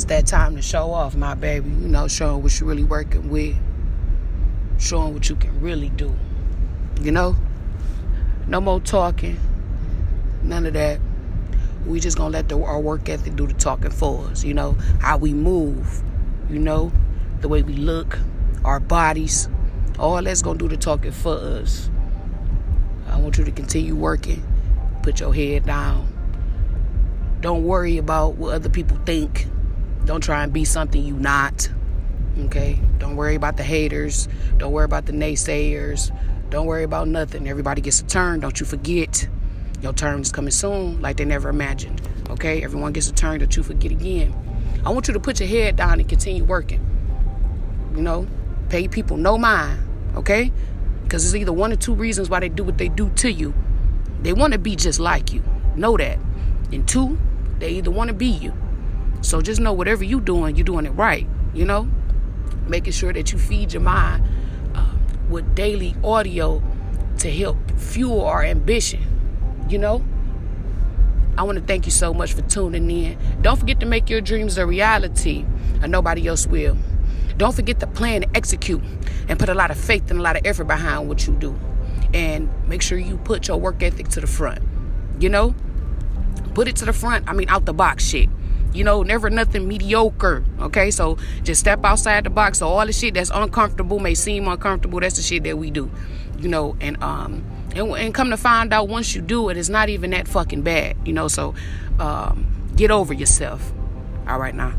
It's that time to show off, my baby. You know, showing what you're really working with, showing what you can really do. You know? No more talking. None of that. We just gonna let the, our work ethic do the talking for us. You know how we move. You know the way we look, our bodies. All that's gonna do the talking for us. I want you to continue working. Put your head down. Don't worry about what other people think. Don't try and be something you not. Okay? Don't worry about the haters. Don't worry about the naysayers. Don't worry about nothing. Everybody gets a turn. Don't you forget. Your turn is coming soon, like they never imagined. Okay? Everyone gets a turn that you forget again. I want you to put your head down and continue working. You know, pay people no mind. Okay? Because it's either one or two reasons why they do what they do to you. They want to be just like you. Know that. And two, they either want to be you. So just know whatever you're doing, you're doing it right. You know? Making sure that you feed your mind uh, with daily audio to help fuel our ambition you know? I want to thank you so much for tuning in. Don't forget to make your dreams a reality, and nobody else will. Don't forget to plan and execute and put a lot of faith and a lot of effort behind what you do. And make sure you put your work ethic to the front. You know? Put it to the front. I mean, out the box shit. You know, never nothing mediocre. Okay, so just step outside the box. So all the shit that's uncomfortable may seem uncomfortable. That's the shit that we do. You know, and um, and, and come to find out once you do it, it's not even that fucking bad. You know, so um, get over yourself. All right now.